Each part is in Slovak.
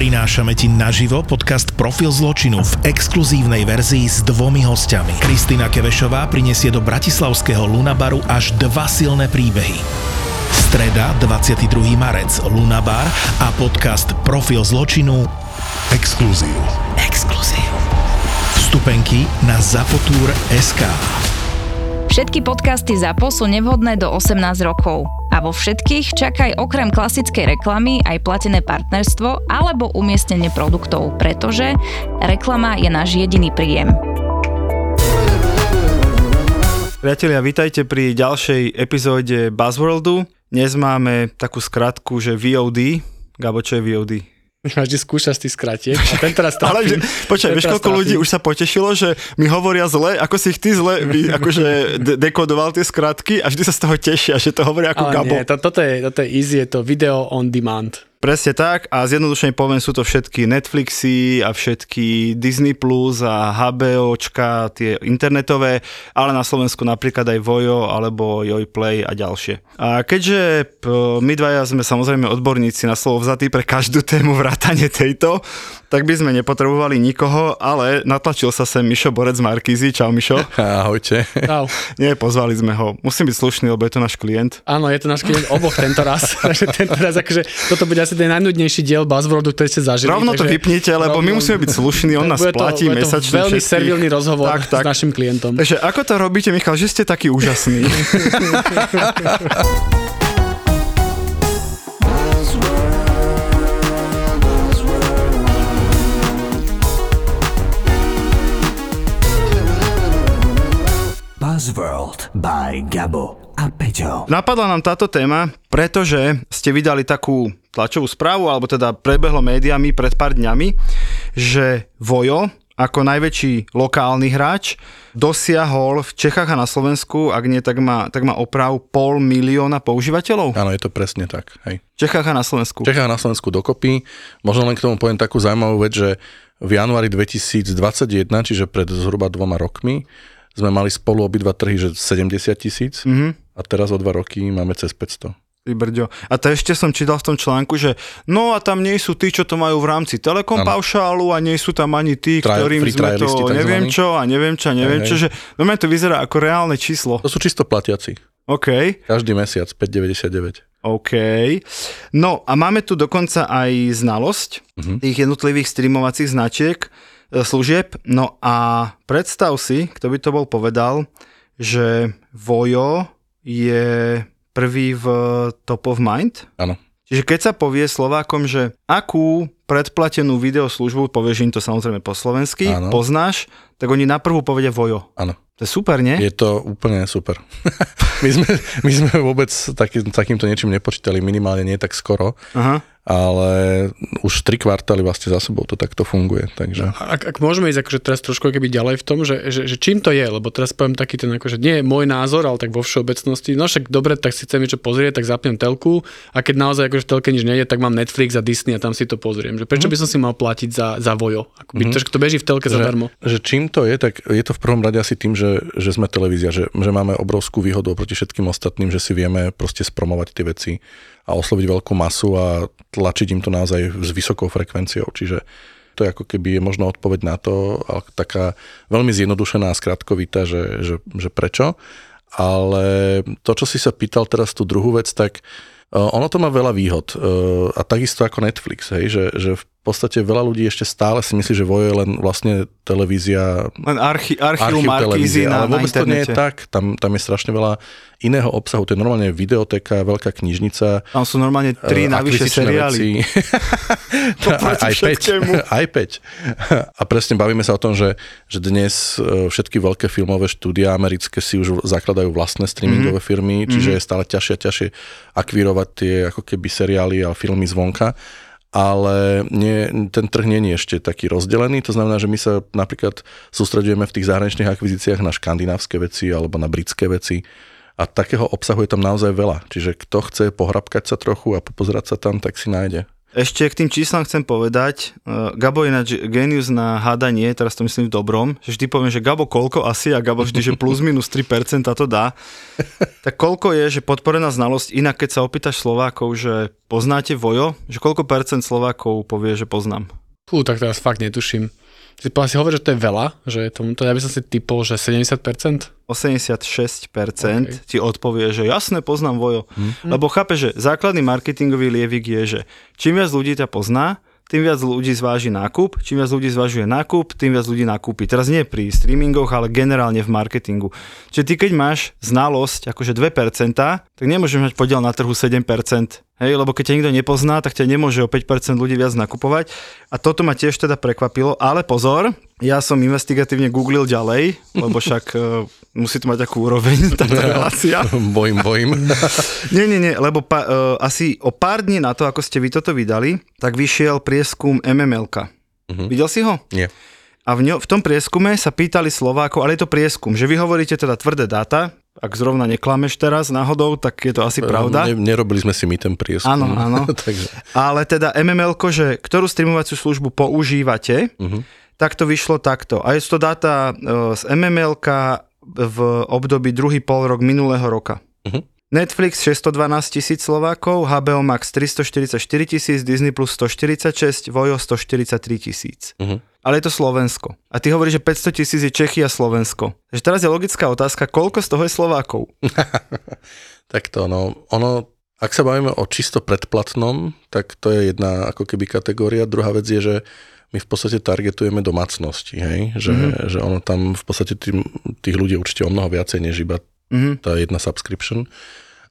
Prinášame ti naživo podcast Profil zločinu v exkluzívnej verzii s dvomi hostiami. Kristýna Kevešová prinesie do bratislavského Lunabaru až dva silné príbehy. Streda, 22. marec, Lunabar a podcast Profil zločinu Exkluzív. Exkluzív. Vstupenky na Zapotur.sk Všetky podcasty ZAPO sú nevhodné do 18 rokov. A vo všetkých čakaj okrem klasickej reklamy aj platené partnerstvo alebo umiestnenie produktov, pretože reklama je náš jediný príjem. Priatelia, vítajte pri ďalšej epizóde Buzzworldu. Dnes máme takú skratku, že VOD. Gabo, čo je VOD? Ma vždy skúšaš tých skratiek a ten teraz Ale že, počkaj, vieš, koľko ľudí už sa potešilo, že mi hovoria zle, ako si ich ty zle vy, akože de- dekodoval tie skratky a vždy sa z toho tešia, že to hovoria ako Ale Gabo. nie, to, toto, je, toto je easy, je to video on demand. Presne tak a zjednodušene poviem, sú to všetky Netflixy a všetky Disney Plus a HBOčka, tie internetové, ale na Slovensku napríklad aj Vojo alebo Joj Play a ďalšie. A keďže my dvaja sme samozrejme odborníci na slovo vzatí pre každú tému vrátane tejto, tak by sme nepotrebovali nikoho, ale natlačil sa sem Mišo Borec z Markízy. Čau Mišo. Ahojte. Čau. Nie, pozvali sme ho. Musím byť slušný, lebo je to náš klient. Áno, je to náš klient oboch tento raz. takže tento raz, akože, toto bude asi ten najnudnejší diel Buzzworldu, ktorý ste zažili. Rovno to takže vypnite, lebo my musíme byť slušní, on nás bude to, platí to mesačne. veľmi všetkých. servilný rozhovor Tak, tak. s našim klientom. Takže ako to robíte, Michal, že ste taký úžasný? Buzzworld by Gabo a Peťo. Napadla nám táto téma, pretože ste vydali takú tlačovú správu, alebo teda prebehlo médiami pred pár dňami, že Vojo ako najväčší lokálny hráč dosiahol v Čechách a na Slovensku, ak nie, tak má, tak má oprav pol milióna používateľov. Áno, je to presne tak. Hej. Čechách a na Slovensku. Čechách a na Slovensku dokopy. Možno len k tomu poviem takú zaujímavú vec, že v januári 2021, čiže pred zhruba dvoma rokmi, sme mali spolu obidva trhy, že 70 tisíc Mhm. a teraz o dva roky máme cez 500. Ty brďo. A to ešte som čítal v tom článku, že no a tam nie sú tí, čo to majú v rámci Telekom Áno. paušálu a nie sú tam ani tí, Tri- ktorým sme to neviem čo a neviem čo a neviem Hej, čo, že no to vyzerá ako reálne číslo. To sú čisto platiaci. OK, Každý mesiac 5,99. OK. No a máme tu dokonca aj znalosť Mhm. tých jednotlivých streamovacích značiek, služieb. No a predstav si, kto by to bol povedal, že Vojo je prvý v top of mind. Áno. Čiže keď sa povie Slovákom, že akú predplatenú videoslužbu, povieš im to samozrejme po slovensky, Áno. poznáš, tak oni na prvú povedia Vojo. Áno. To je super, nie? Je to úplne super. my, sme, my sme vôbec taký, takýmto niečím nepočítali, minimálne nie tak skoro, Aha. Ale už tri kvartály vlastne za sebou to takto funguje. Takže... Ak, ak môžeme ísť akože teraz trošku keby ďalej v tom, že, že, že čím to je, lebo teraz poviem taký ten, akože nie je môj názor, ale tak vo všeobecnosti, no však dobre, tak si chcem niečo pozrieť, tak zapnem telku a keď naozaj akože v telke nič nejde, tak mám Netflix a Disney a tam si to pozriem. Že prečo by som si mal platiť za, za Vojo? Akoby, mm-hmm. to, to beží v telke zadarmo. Že, že čím to je, tak je to v prvom rade asi tým, že, že sme televízia, že, že máme obrovskú výhodu oproti všetkým ostatným, že si vieme proste spromovať tie veci a osloviť veľkú masu a tlačiť im to naozaj s vysokou frekvenciou. Čiže to je ako keby je možno odpoveď na to, ale taká veľmi zjednodušená a skratkovitá, že, že, že prečo. Ale to, čo si sa pýtal teraz tú druhú vec, tak Uh, ono to má veľa výhod uh, a takisto ako Netflix, hej, že, že v podstate veľa ľudí ešte stále si myslí, že Vojo je len vlastne televízia Len archi, archív archív Markízy na, ale na vôbec to nie je tak. Tam, tam je strašne veľa iného obsahu. To je normálne videoteka, veľká knižnica. Tam sú normálne tri eh, navyše seriály. Poproti aj 5. všetkému. Aj 5. A presne bavíme sa o tom, že, že dnes eh, všetky veľké filmové štúdia americké si už zakladajú vlastné streamingové Mhm. firmy, čiže je stále ťažšie a ťažšie akvírovať tie ako keby seriály a filmy zvonka ale nie, ten trh nie je ešte taký rozdelený, to znamená, že my sa napríklad sústredujeme v tých zahraničných akvizíciách na škandinávske veci alebo na britské veci. A takého obsahu je tam naozaj veľa, čiže kto chce pohrabkať sa trochu a popozerať sa tam, tak si nájde. Ešte k tým číslam chcem povedať, uh, Gabo je ináč genius na hádanie, teraz to myslím v dobrom, že vždy poviem, že Gabo koľko asi a Gabo vždy, že plus minus 3% to dá. Tak koľko je, že podporená znalosť, inak keď sa opýtaš Slovákov, že poznáte Vojo, že koľko percent Slovákov povie, že poznám? Fú, tak teraz fakt netuším. Si, si hovorí, že to je veľa, že je tomuto, ja by som si typol, že 70%. 86% okay. ti odpovie, že jasne poznám Vojo. Hmm. Lebo chápe, že základný marketingový lievik je, že čím viac ľudí ťa pozná, tým viac ľudí zváži nákup, čím viac ľudí zvažuje nákup, tým viac ľudí nakúpi. Teraz nie pri streamingoch, ale generálne v marketingu. Čiže ty keď máš znalosť akože 2%, tak nemôžeš mať podiel na trhu 7%. Hej, lebo keď ťa nikto nepozná, tak ťa nemôže o 5% ľudí viac nakupovať. A toto ma tiež teda prekvapilo. Ale pozor, ja som investigatívne googlil ďalej, lebo však uh, musí to mať takú úroveň táto relácia. bojím, bojím. nie, nie, nie, lebo pa, uh, asi o pár dní na to, ako ste vy toto vydali, tak vyšiel prieskum MMLK. Uh-huh. Videl si ho? Nie. A v, ňo, v tom prieskume sa pýtali Slovákov, ale je to prieskum, že vy hovoríte teda tvrdé dáta, ak zrovna neklameš teraz náhodou, tak je to asi pravda. Ne, nerobili sme si my ten prieskum. Áno, áno. Takže. Ale teda MML, že ktorú streamovaciu službu používate, uh-huh. tak to vyšlo takto. A je to dáta e, z MML v období druhý pol rok minulého roka. Uh-huh. Netflix 612 tisíc Slovákov, HBO Max 344 tisíc, Disney Plus 146, Vojo 143 tisíc. Uh-huh ale je to Slovensko. A ty hovoríš, že 500 tisíc je Čechy a Slovensko. Takže teraz je logická otázka, koľko z toho je Slovákov? tak to, no, ono, ak sa bavíme o čisto predplatnom, tak to je jedna ako keby kategória. Druhá vec je, že my v podstate targetujeme domácnosti, hej? Že, mm-hmm. že ono tam v podstate tým, tých ľudí určite o mnoho viacej, než iba mm-hmm. tá jedna subscription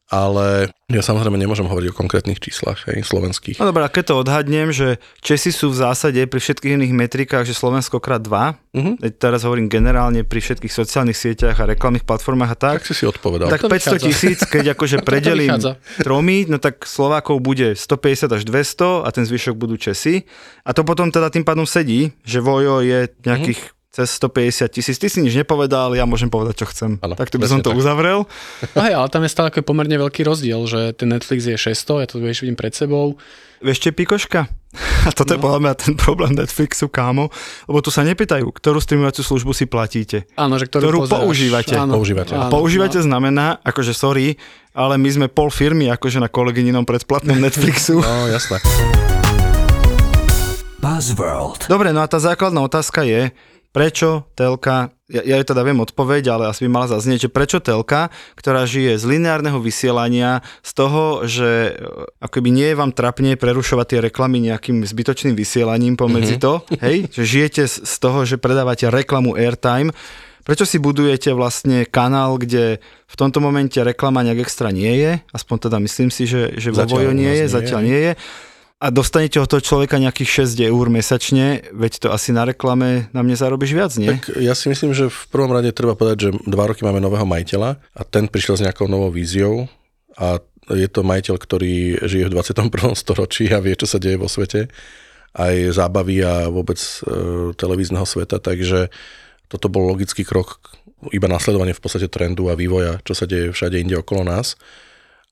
ale ja samozrejme nemôžem hovoriť o konkrétnych číslach, hej, slovenských. No dobré, keď to odhadnem, že Česi sú v zásade pri všetkých iných metrikách, že Slovensko krát dva, uh-huh. teraz hovorím generálne pri všetkých sociálnych sieťach a reklamných platformách a tak. Tak si si odpovedal. Tak 500 tisíc, keď akože predelím tromi, no tak Slovákov bude 150 až 200 a ten zvyšok budú Česi. A to potom teda tým pádom sedí, že Vojo je nejakých uh-huh cez 150 tisíc. Ty si nič nepovedal, ja môžem povedať, čo chcem. Ano, tak to by som to tak. uzavrel. No hej, ale tam je stále pomerne veľký rozdiel, že ten Netflix je 600, ja to vieš vidím pred sebou. Vieš, pikoška? A toto no. je podľa mňa ten problém Netflixu, kámo, lebo tu sa nepýtajú, ktorú streamovaciu službu si platíte. Áno, že ktorú, ktorú používate. Áno, používate. Áno, používate no. znamená, akože sorry, ale my sme pol firmy, akože na kolegyninom predplatnom Netflixu. no, jasné. Buzzworld. Dobre, no a tá základná otázka je, prečo telka, ja, ja teda viem odpoveď, ale asi by mala zaznieť, že prečo telka, ktorá žije z lineárneho vysielania, z toho, že e, akoby nie je vám trapne prerušovať tie reklamy nejakým zbytočným vysielaním pomedzi mm-hmm. to, hej, že žijete z toho, že predávate reklamu airtime, Prečo si budujete vlastne kanál, kde v tomto momente reklama nejak extra nie je? Aspoň teda myslím si, že, že vo Vojo nie je, zatiaľ nie je a dostanete od toho človeka nejakých 6 eur mesačne, veď to asi na reklame na mne zarobíš viac, nie? Tak ja si myslím, že v prvom rade treba povedať, že dva roky máme nového majiteľa a ten prišiel s nejakou novou víziou a je to majiteľ, ktorý žije v 21. storočí a vie, čo sa deje vo svete, aj zábavy a vôbec e, televízneho sveta, takže toto bol logický krok, iba nasledovanie v podstate trendu a vývoja, čo sa deje všade inde okolo nás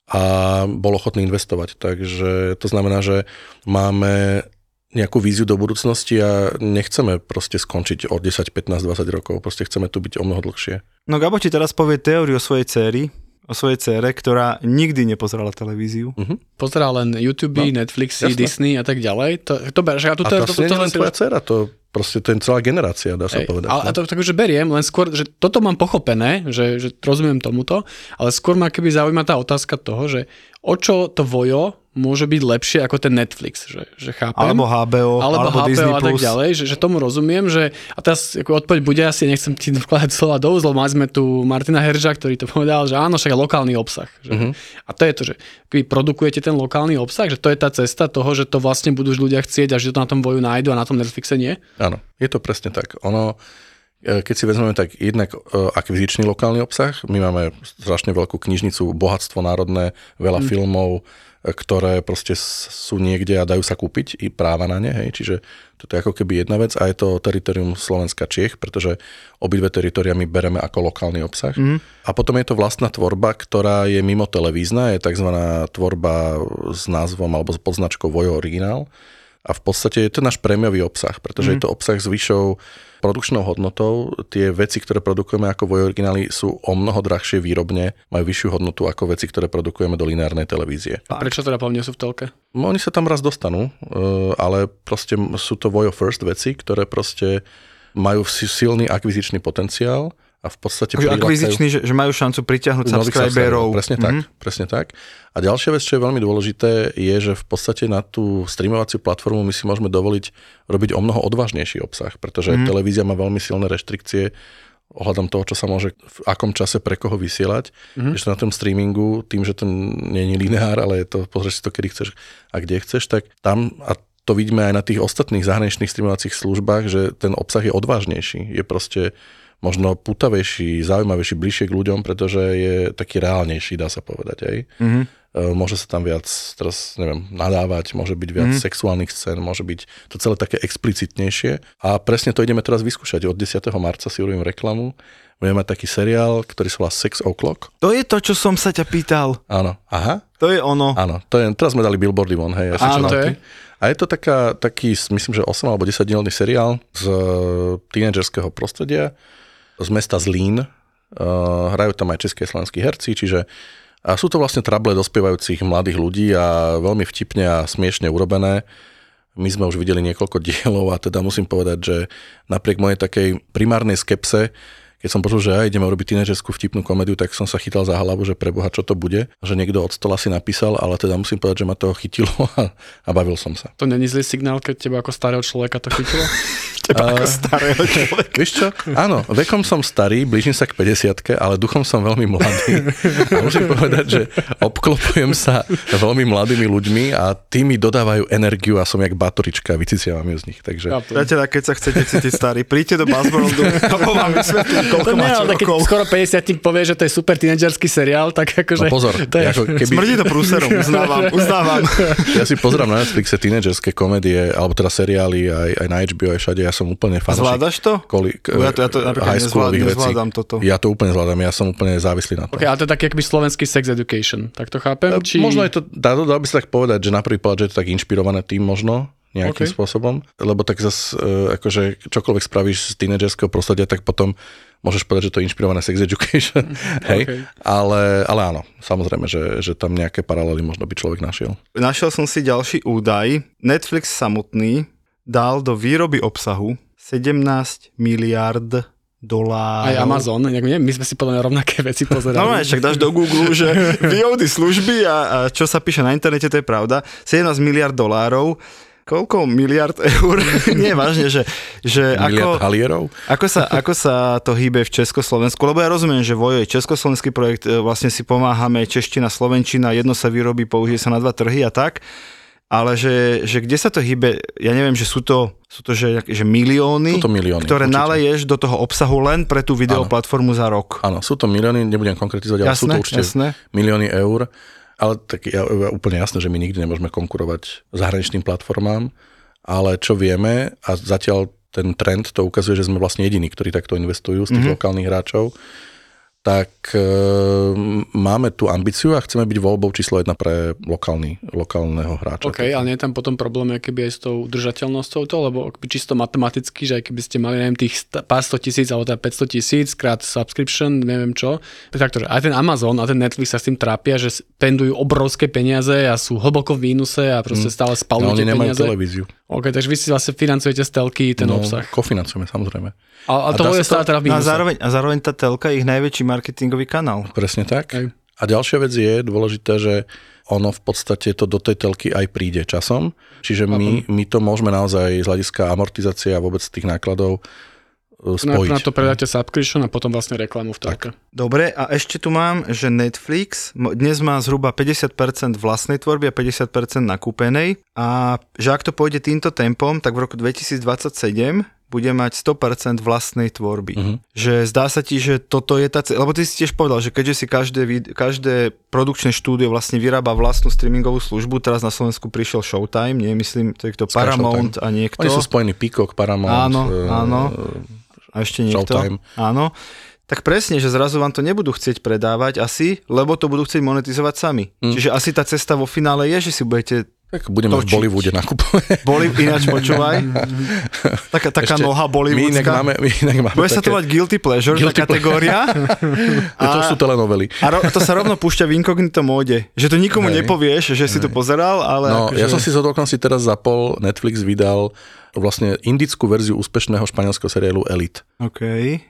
a bol ochotný investovať. Takže to znamená, že máme nejakú víziu do budúcnosti a nechceme proste skončiť o 10, 15, 20 rokov. Proste chceme tu byť o mnoho dlhšie. No Gabo ti teraz povie teóriu o svojej céry, o svojej cére, ktorá nikdy nepozerala televíziu. Uh-huh. Pozerá len YouTube, no, Netflixy, jasné. Disney a tak ďalej. To, to, to, že ja tu a to, to, to, to, to, len tvoja dcera, to proste to je celá generácia, dá sa Ej, povedať. Ale, no. to tak už beriem, len skôr, že toto mám pochopené, že, že rozumiem tomuto, ale skôr ma keby zaujíma tá otázka toho, že o čo to vojo môže byť lepšie ako ten Netflix, že, že chápem. Alebo HBO, alebo, alebo HBO Disney+. a tak ďalej, že, že tomu rozumiem, že a teraz ako odpoveď bude asi, nechcem ti vkladať slova do úzlov, mali sme tu Martina Herža, ktorý to povedal, že áno, však je lokálny obsah. Že, uh-huh. A to je to, že vy produkujete ten lokálny obsah, že to je tá cesta toho, že to vlastne budú ľudia chcieť a že to na tom voju nájdu a na tom Netflixe nie? Áno, je to presne tak. Ono, E, Keď si vezmeme tak jednak e, akvizičný lokálny obsah, my máme strašne veľkú knižnicu, bohatstvo národné, veľa mm. filmov, e, ktoré proste sú niekde a dajú sa kúpiť i práva na ne, hej, čiže toto je ako keby jedna vec a je to teritorium Slovenska Čiech, pretože obidve teritoria my bereme ako lokálny obsah. Mm. A potom je to vlastná tvorba, ktorá je mimo televízna, je tzv. tvorba s názvom alebo s podznačkou Vojo Originál a v podstate je to náš prémiový obsah, pretože mm. je to obsah s vyššou produkčnou hodnotou. Tie veci, ktoré produkujeme ako Vojo Originály sú o mnoho drahšie výrobne, majú vyššiu hodnotu ako veci, ktoré produkujeme do lineárnej televízie. A prečo teda po mne sú v telke? No, Oni sa tam raz dostanú, eh, ale proste sú to Vojo First veci, ktoré proste majú si- silný akvizičný potenciál a v podstate Akože prilákajú- akvizičný, že, že majú šancu pritiahnuť subscriberov. Presne tak, presne tak. A ďalšia vec, čo je veľmi dôležité, je, že v podstate na tú streamovaciu platformu my si môžeme dovoliť robiť o mnoho odvážnejší obsah, pretože mm. televízia má veľmi silné reštrikcie ohľadom toho, čo sa môže v akom čase pre koho vysielať. Mm. Že na tom streamingu, tým, že to nie je lineár, ale je to, pozrieš si to, kedy chceš a kde chceš, tak tam, a to vidíme aj na tých ostatných zahraničných streamovacích službách, že ten obsah je odvážnejší. Je proste možno putavejší, zaujímavejší, bližšie k ľuďom, pretože je taký reálnejší, dá sa povedať aj. Mm-hmm. Môže sa tam viac, teraz neviem, nadávať, môže byť viac mm-hmm. sexuálnych scén, môže byť to celé také explicitnejšie. A presne to ideme teraz vyskúšať. Od 10. marca si urobím reklamu. Budeme mať taký seriál, ktorý sa volá Sex O'Clock. To je to, čo som sa ťa pýtal. Áno. Aha. To je ono. Áno, to je, teraz sme dali billboardy von, hej. Ja Áno, to je. A je to taká, taký, myslím, že 8 alebo 10 dielný seriál z tínedžerského prostredia, z mesta Zlín. Uh, hrajú tam aj české slovenskí herci, čiže a sú to vlastne trable dospievajúcich mladých ľudí a veľmi vtipne a smiešne urobené. My sme už videli niekoľko dielov a teda musím povedať, že napriek mojej takej primárnej skepse, keď som počul, že ja ideme urobiť tínedžerskú vtipnú komédiu, tak som sa chytal za hlavu, že preboha, čo to bude. Že niekto od stola si napísal, ale teda musím povedať, že ma to chytilo a, a bavil som sa. To není zlý signál, keď teba ako starého človeka to chytilo? Teba ako starého človeka. Vieš čo? Áno, vekom som starý, blížim sa k 50 ale duchom som veľmi mladý. A musím povedať, že obklopujem sa veľmi mladými ľuďmi a tí mi dodávajú energiu a som jak batorička a vyciciavam ju z nich. Takže. Priatelia, keď sa chcete cítiť starý, príďte do Buzzworldu, lebo vám vysvetlím, koľko To nie, máte rokov. skoro 50 povie, že to je super tínedžerský seriál, tak akože... no pozor, to je, ako keby, Smrdí to prúserom, uznávam, uznávam. ja si pozerám na Netflixe tínedžerské komédie, alebo teda seriály aj, aj na HBO, aj všade, ja som úplne fanúšik. Zvládaš to? Koli, Ja to- ja to napríklad high schoolových nezvládam- vecí. toto. Ja to úplne zvládam, ja som úplne závislý na tom. OK, ale to je taký akoby slovenský sex education, tak to chápem? Či... Možno je to, dá, dá by sa tak povedať, že na prvý pohľad, že je to tak inšpirované tým možno, nejakým OK. okay. spôsobom, lebo tak zase, akože čokoľvek spravíš z tínedžerského prostredia, tak potom môžeš povedať, že to je inšpirované sex education, hej, OK. ale, ale áno, samozrejme, že, že tam nejaké paralely možno by človek našiel. Našiel som si ďalší údaj. Netflix samotný dal do výroby obsahu 17 miliard dolárov. Aj Amazon, nie, my sme si podľa mňa rovnaké veci pozerali. No, však dáš do Google, že VOD služby a, a čo sa píše na internete, to je pravda. 17 miliard dolárov. Koľko miliard eur? Nie, vážne, že, že Miliard ako, halierov? ako, sa, ako sa to hýbe v Československu? Lebo ja rozumiem, že Vojo je československý projekt, e, vlastne si pomáhame čeština, slovenčina, jedno sa vyrobí, použije sa na dva trhy a tak. Ale že, že kde sa to hýbe, ja neviem, že sú to, sú to že, že milióny, Sú to milióny, ktoré určite. naleješ do toho obsahu len pre tú videoplatformu za rok. Áno, sú to milióny, nebudem konkretizovať, ale sú Jasné, to určite jasné. milióny eur. Ale tak ja, ja, úplne jasné, že my nikdy nemôžeme konkurovať zahraničným platformám, ale čo vieme, a zatiaľ ten trend to ukazuje, že sme vlastne jediní, ktorí takto investujú z tých mm-hmm. lokálnych hráčov, tak e, máme tú ambíciu a chceme byť voľbou číslo jedna pre lokálny, lokálneho hráča. OK, ale nie je tam potom problém keby aj s tou udržateľnosťou to, lebo čisto matematicky, že aj keby ste mali neviem, tých pár sto tisíc alebo teda 500 tisíc krát subscription, neviem čo. Takto, že aj ten Amazon a ten Netflix sa s tým trápia, že spendujú obrovské peniaze a sú hlboko v mínuse a proste stále No, spalujú oni tie nemajú peniaze. televíziu. OK, takže vy si vlastne financujete z telky ten no, obsah. Kofinancujeme, samozrejme. A, a, a to je stále teda v No a zároveň, a zároveň tá telka je ich najväčší marketingový kanál. Presne tak. Aj. A ďalšia vec je dôležité, že ono v podstate to do tej telky aj príde časom. Čiže my, my to môžeme naozaj z hľadiska amortizácie a vôbec tých nákladov e, Na, spojiť. na to predáte subscription a potom vlastne reklamu v telke. Dobre, a ešte tu mám, že Netflix dnes má zhruba 50% vlastnej tvorby a 50% nakúpenej a že ak to pôjde týmto tempom, tak v roku 2027, bude mať 100% vlastnej tvorby. Mhm. Že zdá sa ti, že toto je tá... ce- Lebo ty si tiež povedal, že keďže si každé, vid- každé produkčné štúdio vlastne vyrába vlastnú streamingovú službu, teraz na Slovensku prišiel Showtime, nie myslím, to je kto Sky Paramount Showtime. a niekto. Oni sú spojení Peacock, Paramount. Áno, eh, áno. A ešte niekto. Showtime. Áno. Tak presne, že zrazu vám to nebudú chcieť predávať asi, lebo to budú chcieť monetizovať sami. Hm. Čiže asi tá cesta vo finále je, že si budete Tak budeme v Točiť. Bollywoode nakupovať. boli, ináč počúvaj. Taká, taká Ešte noha My inak bollywoodská. máme, my inak máme Bude sa to mať guilty pleasure, Guilty tá kategória. to sú telenovely. A ro, to sa rovno púšťa v inkognito móde. Že to nikomu Hej. nepovieš, že si to pozeral, ale No, akože... ja som si z si teraz zapol, Netflix vydal vlastne indickú verziu úspešného španielského seriálu Elite. OK.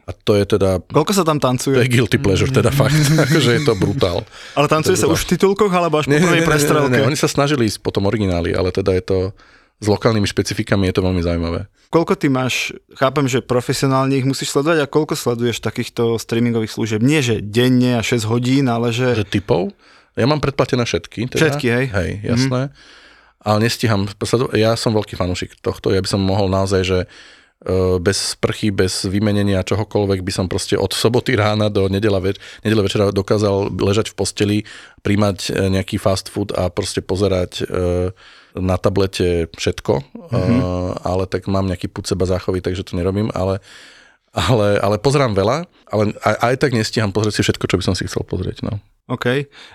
A to je teda, Koľko sa tam to tancuje? je guilty pleasure, teda fakt, akože je to brutál. Ale tancuje sa to je už v titulkoch, alebo až po Nie, nie, prvej nie, nie, prestrelke? nie, oni sa snažili ísť potom origináli, ale teda je to s lokálnymi špecifikami je to veľmi zaujímavé. Koľko ty máš, chápem, že profesionálne ich musíš sledovať a koľko sleduješ takýchto streamingových služieb? Nie, že denne a 6 hodín, ale že... Že typov? Ja mám predplatené všetky. Teda. Všetky, hej? Hej, jasné. Ale nestíham. Ja som veľký fanúšik tohto. Ja by som mohol naozaj, že e, bez sprchy, bez vymenenia čohokoľvek by som proste od soboty rána do nedela, več- nedele večera dokázal ležať v posteli, príjmať e, nejaký fast food a proste pozerať e, na tablete všetko, mm-hmm. ale tak mám nejaký put seba záchovy, takže to nerobím, ale ale, ale pozerám veľa, ale aj, aj tak nestíham pozrieť si všetko, čo by som si chcel pozrieť. No. OK.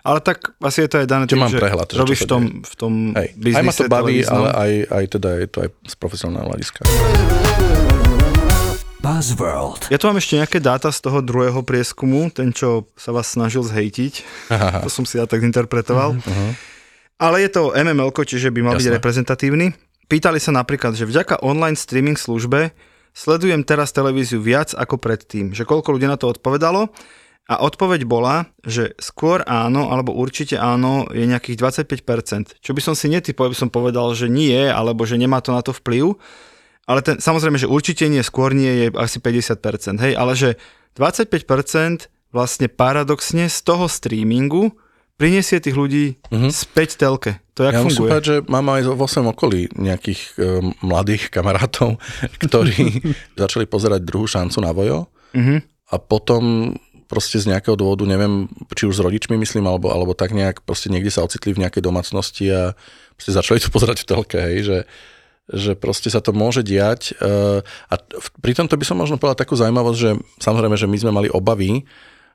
Ale tak asi je to aj dané tým, mám že prehľad, že robíš v tom, deje. v tom Hej. biznise Aj ma to baví, televíznom. ale aj, aj teda je to aj z profesionálneho hľadiska. Buzzworld. Ja tu mám ešte nejaké dáta z toho druhého prieskumu, ten, čo sa vás snažil zhejtiť. to som si ja tak interpretoval. Ale je to MML, čiže by mal byť Jasné. reprezentatívny. Pýtali sa napríklad, že vďaka online streaming službe sledujem teraz televíziu viac ako predtým. Že koľko ľudí na to odpovedalo? A odpoveď bola, že skôr áno, alebo určite áno, je nejakých 25%. Čo by som si netypoval, by som povedal, že nie, alebo že nemá to na to vplyv. Ale ten, samozrejme, že určite nie, skôr nie je asi 50%, hej, ale že 25% vlastne paradoxne z toho streamingu prinesie tých ľudí mm-hmm. späť telke. To jak Ja musím funguje? povedať, že mám aj vo svojom okolí nejakých um, mladých kamarátov, ktorí začali pozerať druhú šancu na Vojo Mhm. a potom proste z nejakého dôvodu, neviem, či už s rodičmi myslím, alebo, alebo tak nejak, proste niekde sa ocitli v nejakej domácnosti a proste začali to pozerať v telke, hej, že, že proste sa to môže diať. eh, A pri tomto by som možno povedal takú zaujímavosť, že samozrejme, že my sme mali obavy,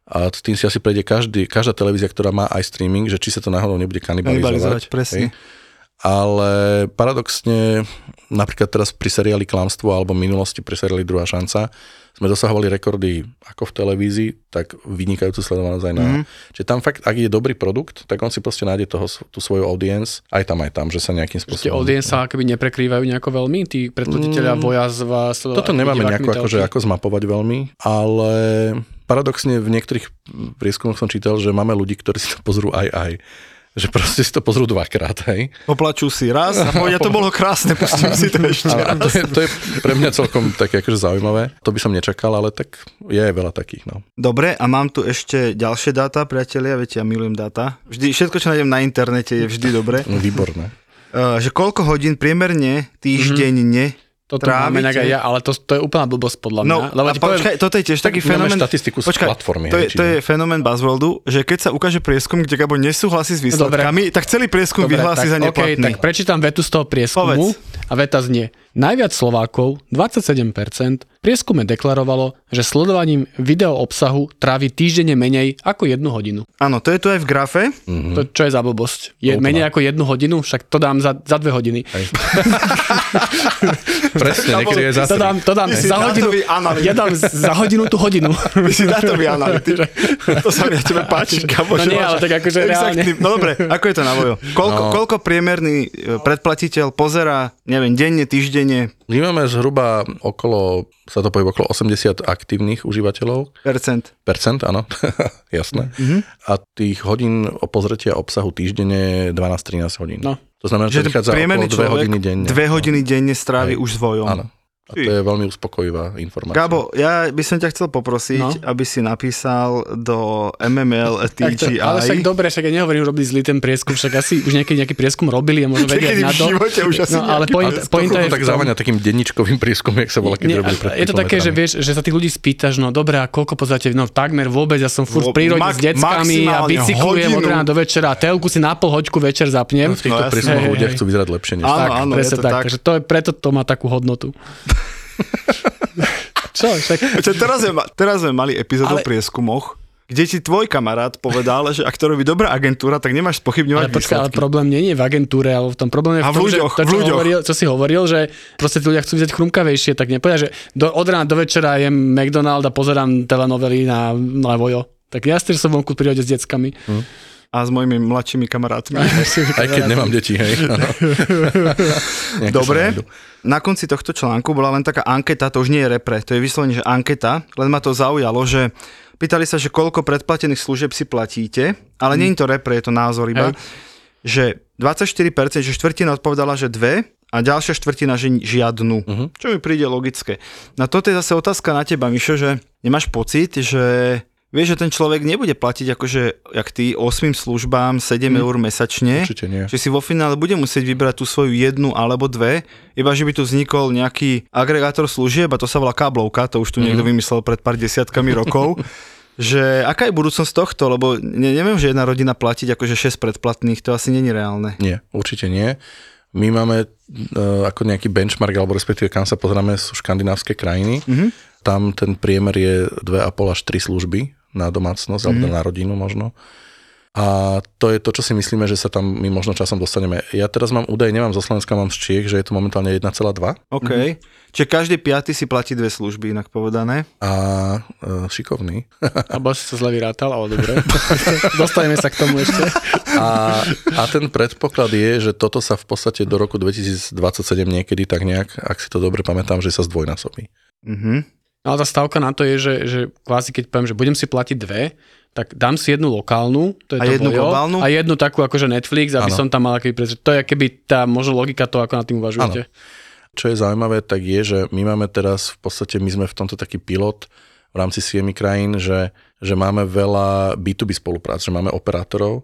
a tým si asi prejde každý, každá televízia, ktorá má aj streaming, že či sa to náhodou nebude kanibalizovať. Kanibalizovať, presne. hej. Ale paradoxne, napríklad teraz pri seriáli Klamstvo alebo v minulosti pri seriáli Druhá šanca, sme dosahovali rekordy ako v televízii, tak vynikajúcu sledovanosť aj na... Mm. Čiže tam fakt, ak je dobrý produkt, tak on si proste nájde toho, tú svoju audience, aj tam, aj tam, že sa nejakým Tie spôsobom... audience sa akoby neprekrývajú nejako veľmi, tí predplatiteľia mm, voja z vás. Toto nemáme nejako akože, ako zmapovať veľmi, ale paradoxne v niektorých prieskumoch som čítal, že máme ľudí, ktorí si to pozrú aj aj. Že proste si to pozrú dvakrát, hej. Poplačú si raz a povedia, to bolo krásne, pustím si to ešte raz. to je, to je pre mňa celkom také akože zaujímavé. To by som nečakal, ale tak je veľa takých, no. Dobre, a mám tu ešte ďalšie dáta, priatelia, viete, ja milujem dáta. Vždy, všetko, čo nájdem na internete, je vždy dobre. no výborné. Uh, že koľko hodín priemerne týždenne Toto trávite? aj ja, ale to, to je úplná blbosť podľa mňa. No, Lebo a ti poviem, počkaj, toto je tiež taký fenomén... štatistiku z platformy, to, je, to je fenomén Buzzworldu, že keď sa ukáže prieskum, kde Gabo nesúhlasí s výsledkami, tak celý prieskum Dobre, vyhlási tak, za okay, neplatný. tak prečítam vetu z toho prieskumu Povedz. a veta znie. Najviac Slovákov, 27%, v prieskume deklarovalo, že sledovaním video obsahu trávi týždenne menej ako jednu hodinu. Áno, to je tu aj v grafe. Mhm. To, čo je za blbosť? Je Úplná. menej ako jednu hodinu? Však to dám za, za dve hodiny. Presne, niekedy je To zase. dám, to dám za hodinu. Ja dám za hodinu tú hodinu. Ty si dátový analytik. to sa mi na tebe páči. Gabo, No nie, ale tak akože reálne. No dobre, ako je to na vojo? Koľko, No. koľko priemerný e, predplatiteľ pozera, neviem, denne, týždenne, My máme zhruba okolo, sa to povie, okolo 80 aktívnych užívateľov. percent? Percent, áno, jasné. Mm-hmm. A tých hodín o pozretia obsahu týždenne je 12-13 hodín. No. To znamená, Že že vychádza okolo priemerný 2 človek hodiny denne. dve hodiny denne strávi Hej. už s vojom. Áno. A to je veľmi uspokojivá informácia. Gabo, ja by som ťa chcel poprosiť, No. aby si napísal do MML Tak to, TGI. ale však dobre, však ja nehovorím, že robili zlý ten prieskum, však asi už niekedy nejaký prieskum robili a možno vedia Niekedy na v to. živote už asi no, ale nejaký pointa, prieskum. pointa je tak závania takým denničkovým prieskumom, jak sa volá, keď robili pred je to také, že vieš, že sa tých ľudí spýtaš, no dobré, a koľko pozrite, no takmer vôbec, ja som furt v prírode mak- s deckami a bicyklujem od rána do večera a telku si na pol hoďku večer zapnem. V týchto No, Hej, ľudia chcú vyzerať lepšie Áno, tak. áno, Presne to tak, tak. takže to je, preto to má takú hodnotu. Čo, však, Čo, teraz, sme, teraz sme mali epizódu Ale- o prieskumoch, kde ti tvoj kamarát povedal, že ak to robí dobrá agentúra, tak nemáš spochybňovať ale počkaj, ale problém nie je v agentúre, ale v tom problém je A v v tom, ľuďoch, že to, v čo, ľuďoch. hovoril, čo si hovoril, že proste tí ľudia chcú vyzerať chrumkavejšie, tak nepovedia, že do, od rána do večera jem McDonald a pozerám telenovely na, na vojo. Tak jasne, že som vonku v prírode s deckami. A s mojimi mladšími kamarátmi. Aj keď nemám deti, hej. Dobre, na konci tohto článku bola len taká anketa, to už nie je repre, to je vyslovene, že anketa, len ma to zaujalo, že pýtali sa, že koľko predplatených služieb si platíte, ale nie je to repre, je to názor iba, že 24%, že štvrtina odpovedala, že dve a ďalšia štvrtina, že žiadnu. Uh-huh. Čo mi príde logické. Na toto je zase otázka na teba, Mišo, že nemáš pocit, že Vieš, že ten človek nebude platiť akože, jak ty, 8 službám 7 eur mesačne. Určite nie. Že si vo finále bude musieť vybrať tú svoju jednu alebo dve, iba že by tu vznikol nejaký agregátor služieb, a to sa volá káblovka, to už tu niekto vymyslel pred pár desiatkami rokov. že aká je budúcnosť tohto, lebo ne, neviem, že jedna rodina platiť akože 6 predplatných, to asi není reálne. Nie, určite nie. My máme uh, ako nejaký benchmark, alebo respektíve kam sa pozeráme, sú škandinávske krajiny. Mm-hmm. Tam ten priemer je 2,5 až 3 služby na domácnosť, mm-hmm. alebo na rodinu možno. A to je to, čo si myslíme, že sa tam my možno časom dostaneme. Ja teraz mám údaj, nemám zo Slovenska, mám z Čiech, že je to momentálne 1,2 OK. Čiže každý piaty si platí dve služby, inak povedané. a uh, šikovný. Abo si sa zle vyrátal, ale dobre. Dostaneme sa k tomu ešte. A, a ten predpoklad je, že toto sa v podstate do roku 2027 niekedy tak nejak, ak si to dobre pamätám, že sa zdvojnásobí. Mhm. No ale tá stavka na to je, že, že kvázi keď poviem, že budem si platiť dve, tak dám si jednu lokálnu, to je A to jednu Vojo, globálnu? a jednu takú akože Netflix, aby Áno. som tam mal aký. To je keby tá možno logika toho, ako nad tým uvažujete. Čo je zaujímavé, tak je, že my máme teraz v podstate, my sme v tomto taký pilot v rámci siemi krajín, že, že máme veľa B2B spoluprác, že máme operátorov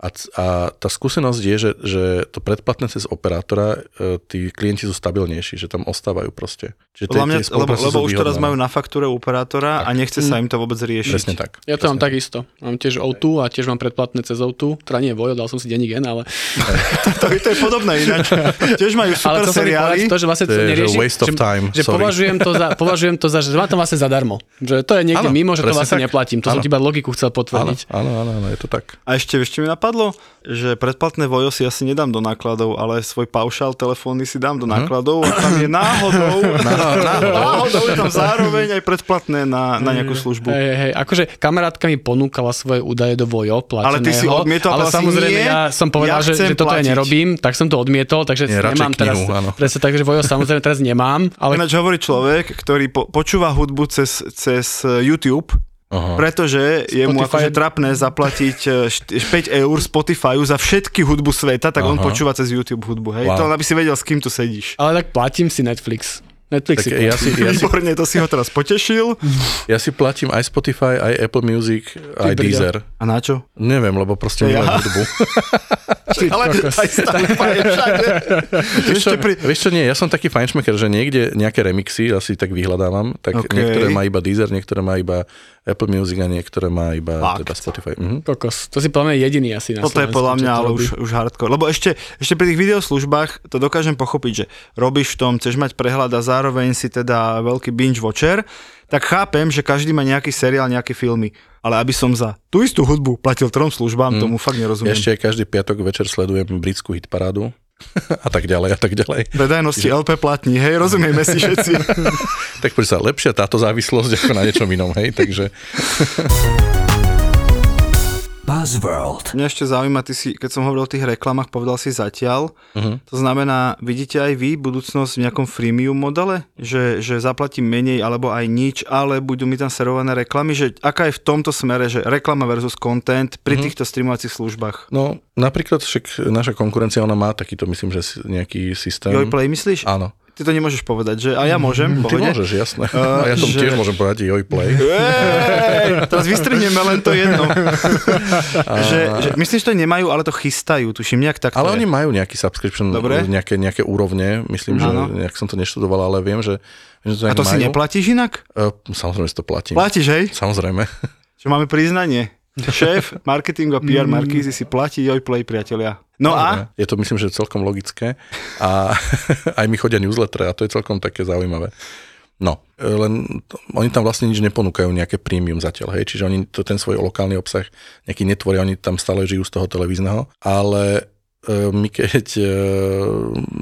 a, a tá skúsenosť je, že, že to predplatné cez operátora, e, tí klienti sú stabilnejší, že tam ostávajú proste. Čiže Podľa mňa, tie lebo, lebo už teraz majú na faktúre operátora a nechce sa im to vôbec riešiť. Presne tak. Ja to mám takisto. Mám tiež O2 a tiež mám predplatné cez O2. Teda nie Vojo, dal som si denník N, ale... To, to je podobné ináč. Tiež majú super ale som seriály. to, že vlastne To je, že nerieši, waste of že, time, že sorry. považujem to, za, považujem to za, že mám to vlastne zadarmo. Že to je niekde Áno, mimo, že to presne vlastne tak. neplatím. To som Áno. ti iba logiku chcel potvrdiť. áno, áno, áno, je to tak. A ešte, čo mi napadlo? Že predplatné Vojo si asi nedám do nákladov, ale svoj paušál telefónny si dám do nákladov a tam je náhodou, náhodou je tam zároveň aj predplatné na, na nejakú službu. Hej, hej. Akože kamarátka mi ponúkala svoje údaje do Vojo, plateného. Ale ty si odmietol, ale samozrejme nie, ja som povedal, ja že, že toto ja platiť. nerobím, tak som to odmietol, takže Nie, nemám teraz, knihu, áno. presne tak, že Vojo samozrejme teraz nemám, ale Ináč hovorí človek, ktorý po, počúva hudbu cez, cez eh, YouTube, Aha. pretože je mu akože trapné zaplatiť eh, št- 5 eur Spotifyu za všetky hudbu sveta, tak on Aha. počúva cez YouTube hudbu. Hej, Wow. to len aby si vedel, s kým tu sedíš. ale tak platím si Netflix. Netflix Tak si ja si, ja, si, Výborne, to si ho teraz potešil. ja si platím aj Spotify, aj Apple Music, aj brďo. Deezer. A na čo? Neviem, lebo proste Ja. milujem hudbu. Ale aj všade. Vieš čo, pri... vieš čo, nie, ja som taký fajnšmeker, že niekde nejaké remixy, asi tak vyhľadávam, tak OK. okay. niektoré má iba Deezer, niektoré má iba Apple Music a niektoré má iba Fakt. teda Spotify. Mhm. Kokos. To si podľa mňa jediný asi na Toto je Slovensku, podľa čo mňa to ale robí. už, už hardcore. Lebo ešte, ešte pri tých videoslužbách to dokážem pochopiť, že robíš v tom, chceš mať prehľad a zároveň si teda veľký binge watcher, tak chápem, že každý má nejaký seriál, nejaké filmy. Ale aby som za tú istú hudbu platil trom službám, Mm. tomu fakt nerozumiem. Ešte každý piatok večer sledujem britskú hitparádu a tak ďalej a tak ďalej. Predajnosti LP platní, hej, rozumieme si všetci. Tak sa, lepšia táto závislosť ako na niečom inom, hej, takže Buzzworld. Mňa ešte zaujíma, ty si, keď som hovoril o tých reklamách, povedal si zatiaľ. Mhm. To znamená, vidíte aj vy budúcnosť v nejakom freemium modele? Že, že zaplatím menej alebo aj nič, ale budú mi tam servované reklamy? Že aká je v tomto smere, že reklama versus content pri Mhm. týchto streamovacích službách? no napríklad však naša konkurencia, ona má takýto, myslím, že nejaký systém. Joj Play myslíš? Áno. Ty Ty to nemôžeš povedať, že? A ja môžem, Ty pohode? môžeš, jasné. Uh, a ja som že- tiež môžem povedať Joj Play. Ej, teraz vystrihneme len to jedno. že, že, myslím, že to nemajú, ale to chystajú, tuším, nejak tak to Ale je. oni majú nejaký subscription, Dobre. nejaké, nejaké úrovne, myslím, že Áno. nejak som to neštudoval, ale viem, že, že to A to si majú. neplatíš inak? Uh, samozrejme, že to platím. Platíš, hej? Samozrejme. Že máme priznanie. Šéf marketingu a PR Markízy si platí Jojplay, priatelia. No a? Je to myslím, že celkom logické a aj mi chodia newslettere a to je celkom také zaujímavé. No, len oni tam vlastne nič neponúkajú nejaké premium zatiaľ, hej, čiže oni to, ten svoj lokálny obsah nejaký netvoria, oni tam stále žijú z toho televízneho, ale e, my keď e,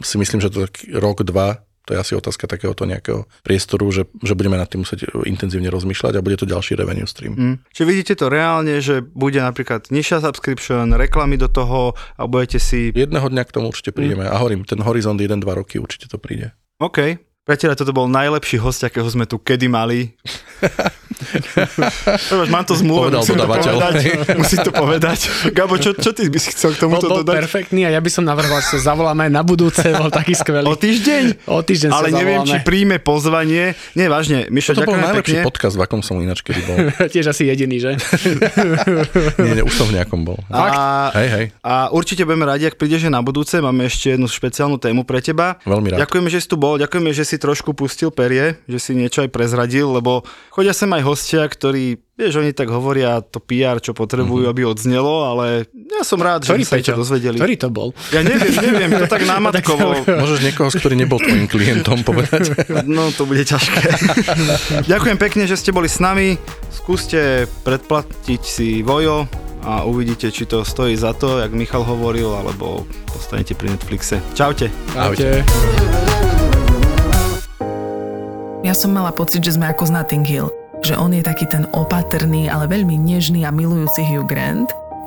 si myslím, že to tak rok, dva, to je asi otázka takéhoto nejakého priestoru, že, že budeme nad tým musieť intenzívne rozmýšľať a bude to ďalší revenue stream. Hm. Čiže vidíte to reálne, že bude napríklad nižšia subscription, reklamy do toho a budete si... Jedného dňa k tomu určite prídeme a hovorím, ten horizont 1-2 roky určite to príde. OK. Priatelia, toto bol najlepší host, akého sme tu kedy mali. Mám to zmluvu, Povedal musím to povedať. Musím to povedať. Gabo, čo, čo ty by si chcel k Bol, tomuto bol dodať? perfektný a ja by som navrhoval, že sa zavoláme na budúce, bol taký skvelý. O týždeň? O týždeň Ale sa neviem, či zavoláme. príjme pozvanie. Nie, vážne, Mišo, To bol ďakujem najlepší pekne. podcast, v akom som ináč kedy bol. Tiež asi jediný, že? Nie, nie, už som v nejakom bol. A, Hej, hej. a určite budeme radi, ak prídeš na budúce. Máme ešte jednu špeciálnu tému pre teba. Veľmi rád. Ďakujeme, že si tu bol, ďakujeme, že si trošku pustil perie, že si niečo aj prezradil, lebo chodia sem aj hostia, ktorí, vieš, oni tak hovoria to PR, čo potrebujú, Mhm. aby odznelo, ale ja som rád, že Ktorý sme sa to dozvedeli. Ktorý to bol? Ja neviem, neviem, to tak námatkovo. Môžeš niekoho, ktorý nebol tvojim klientom povedať. No, to bude ťažké. Ďakujem pekne, že ste boli s nami. Skúste predplatiť si Vojo a uvidíte, či to stojí za to, jak Michal hovoril, alebo postanete pri Netflixe. Čaute. Ahojte. Ja som mala pocit, že sme ako z Notting Hill. Že on je taký ten opatrný, ale veľmi nežný a milujúci Hugh Grant.